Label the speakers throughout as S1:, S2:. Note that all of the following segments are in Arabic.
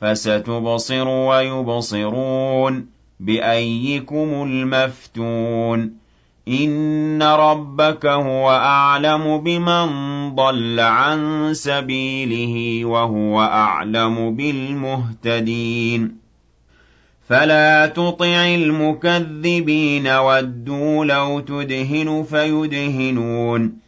S1: فستبصر ويبصرون بأيكم المفتون إن ربك هو أعلم بمن ضل عن سبيله وهو أعلم بالمهتدين فلا تطع المكذبين ودوا لو تدهن فيدهنون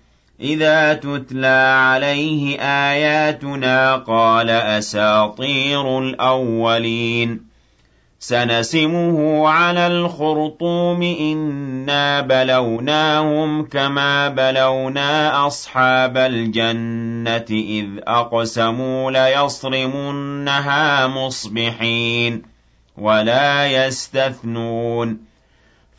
S1: إذا تتلى عليه آياتنا قال أساطير الأولين. سنسمه على الخرطوم إنا بلوناهم كما بلونا أصحاب الجنة إذ أقسموا ليصرمنها مصبحين ولا يستثنون.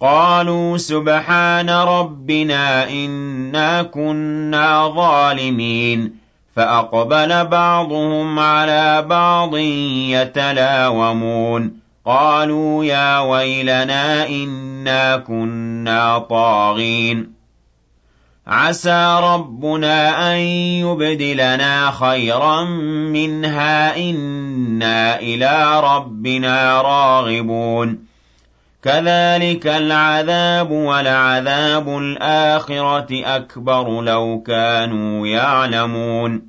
S1: قَالُوا سُبْحَانَ رَبِّنَا إِنَّا كُنَّا ظَالِمِينَ. فَأَقْبَلَ بَعْضُهُمْ عَلَىٰ بَعْضٍ يَتَلَاوَمُونَ. قالوا يا ويلنا إنا كنا طاغين. عسى ربنا أن يبدلنا خيرا منها إنا إلى ربنا راغبون. كذلك العذاب ولعذاب الآخرة أكبر لو كانوا يعلمون.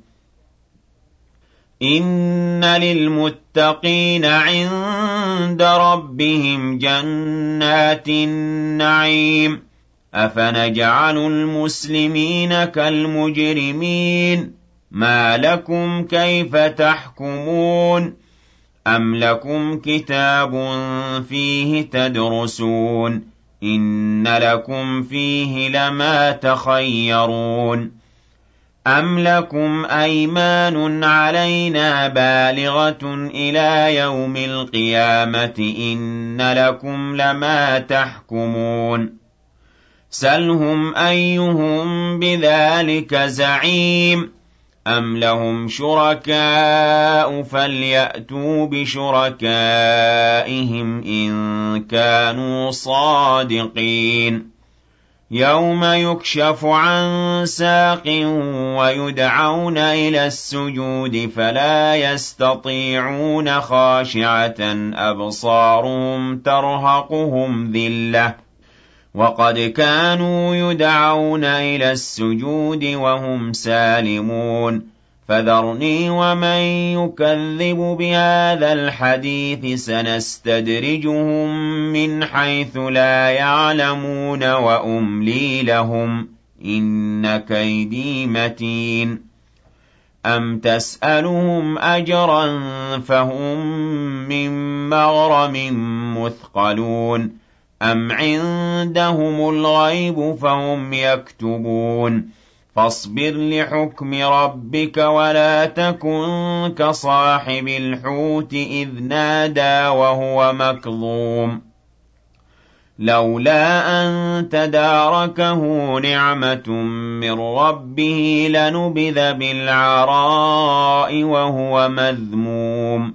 S1: إِنَّ لِلْمُتَّقِينَ عِندَ رَبِّهِمْ جَنَّاتِ النَّعِيمِ. أَفَنَجْعَلُ الْمُسْلِمِينَ كَالْمُجْرِمِينَ؟ مَا لَكُمْ كَيْفَ تَحْكُمُونَ؟ أَمْ لَكُمْ كِتَابٌ فِيهِ تَدْرُسُونَ إِنَّ لَكُمْ فِيهِ لَمَا تَخَيَّرُونَ أَمْ لَكُمْ أَيْمَانٌ عَلَيْنَا بَالِغَةٌ إِلَىٰ يَوْمِ الْقِيَامَةِ إِنَّ لَكُمْ لَمَا تَحْكُمُونَ سَلْهُمْ أَيُّهُم بِذَٰلِكَ زَعِيمٌ أَمْ لَهُمْ شُرَكَاءُ فَلْيَأْتُوا بِشُرَكَائِهِمْ إِن كَانُوا صَادِقِينَ يَوْمَ يُكْشَفُ عَن سَاقٍ وَيُدْعَوْنَ إِلَى السُّجُودِ فَلَا يَسْتَطِيعُونَ خَاشِعَةً أَبْصَارُهُمْ تَرْهَقُهُمْ ذِلَّةٌ وَقَدْ كَانُوا يُدْعَوْنَ إِلَى السُّجُودِ وَهُمْ سَالِمُونَ. فَذَرْنِي وَمَن يُكَذِّبُ بِهَٰذَا الْحَدِيثِ سَنَسْتَدْرِجُهُم مِّنْ حَيْثُ لَا يَعْلَمُونَ وَأُمْلِي لَهُمْ ۚ. إِنَّ كَيْدِي مَتِينٌ. أَمْ تَسْأَلُهُمْ أَجْرًا فَهُم مِّن مَّغْرَمٍ مُّثْقَلُونَ. أَمْ عِندَهُمُ الْغَيْبُ فَهُمْ يَكْتُبُونَ فاصبر لحكم ربك ولا تكن كصاحب الحوت إذ نادى وهو مكظوم لولا أن تداركه نعمة من ربه لنبذ بالعراء وهو مذموم